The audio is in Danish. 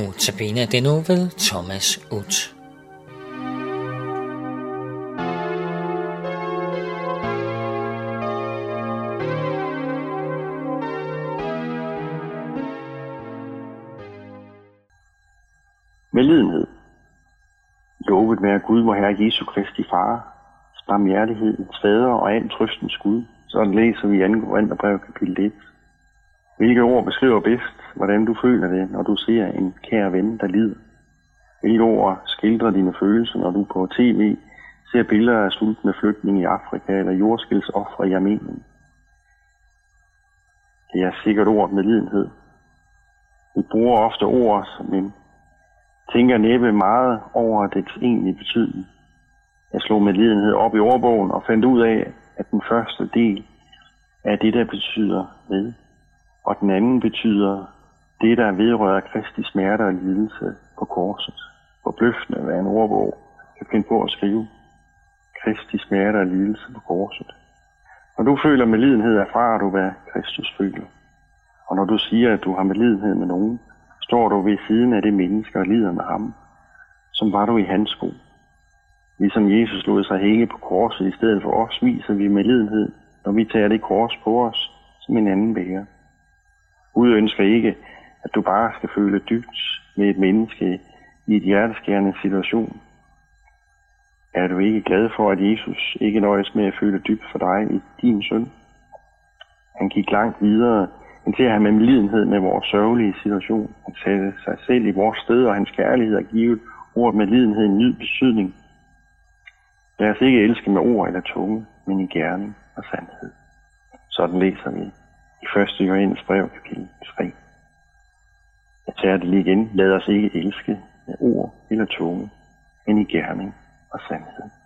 Tabiner den nu ved Thomas Ut. Medlidenhed. Lovet være Gud, hvor Herre Jesu Kristi Far, barmhjertighedens fader og al trøstens Gud. Sådan læser vi i 2. Korintherbrev kapitel 1. Hvilke ord beskriver bedst, hvordan du føler det, når du ser en kær ven, der lider? Hvilke ord skildrer dine følelser, når du på tv ser billeder af sultne flygtninge i Afrika eller jordskilsoffre i Armenien? Det er sikkert ord med lidenhed. Vi bruger ofte ord, men tænker næppe meget over dets egentlige betydning. Jeg slog med lidenhed op i ordbogen og fandt ud af, at den første del er det, der betyder med, og den anden betyder det, der vedrører Kristi smerte og lidelse på korset. Forbløffende, hvad en ordbog kan finde på at skrive. Kristi smerte og lidelse på korset. Når du føler med lidenhed, erfarer du, hvad Kristus føler. Og når du siger, at du har med lidenhed med nogen, står du ved siden af det menneske og lider med ham, som var du i hans sko. Ligesom Jesus lod sig hænge på korset i stedet for os, viser vi med lidenhed, når vi tager det kors på os, som en anden bærer. Gud ønsker ikke, at du bare skal føle dybt med et menneske i et hjerteskærende situation. Er du ikke glad for, at Jesus ikke nøjes med at føle dybt for dig i din søn? Han gik langt videre end til at have med lidenhed med vores sørgelige situation. Han satte sig selv i vores sted, og hans kærlighed har givet ordet med lidenhed en ny betydning. Lad os ikke elske med ord eller tunge, men i gerning og sandhed. Sådan læser vi i 1. Johannes brev, tager det lige igen. Lad os ikke elske med ord eller tunge, men i gerning og sandhed.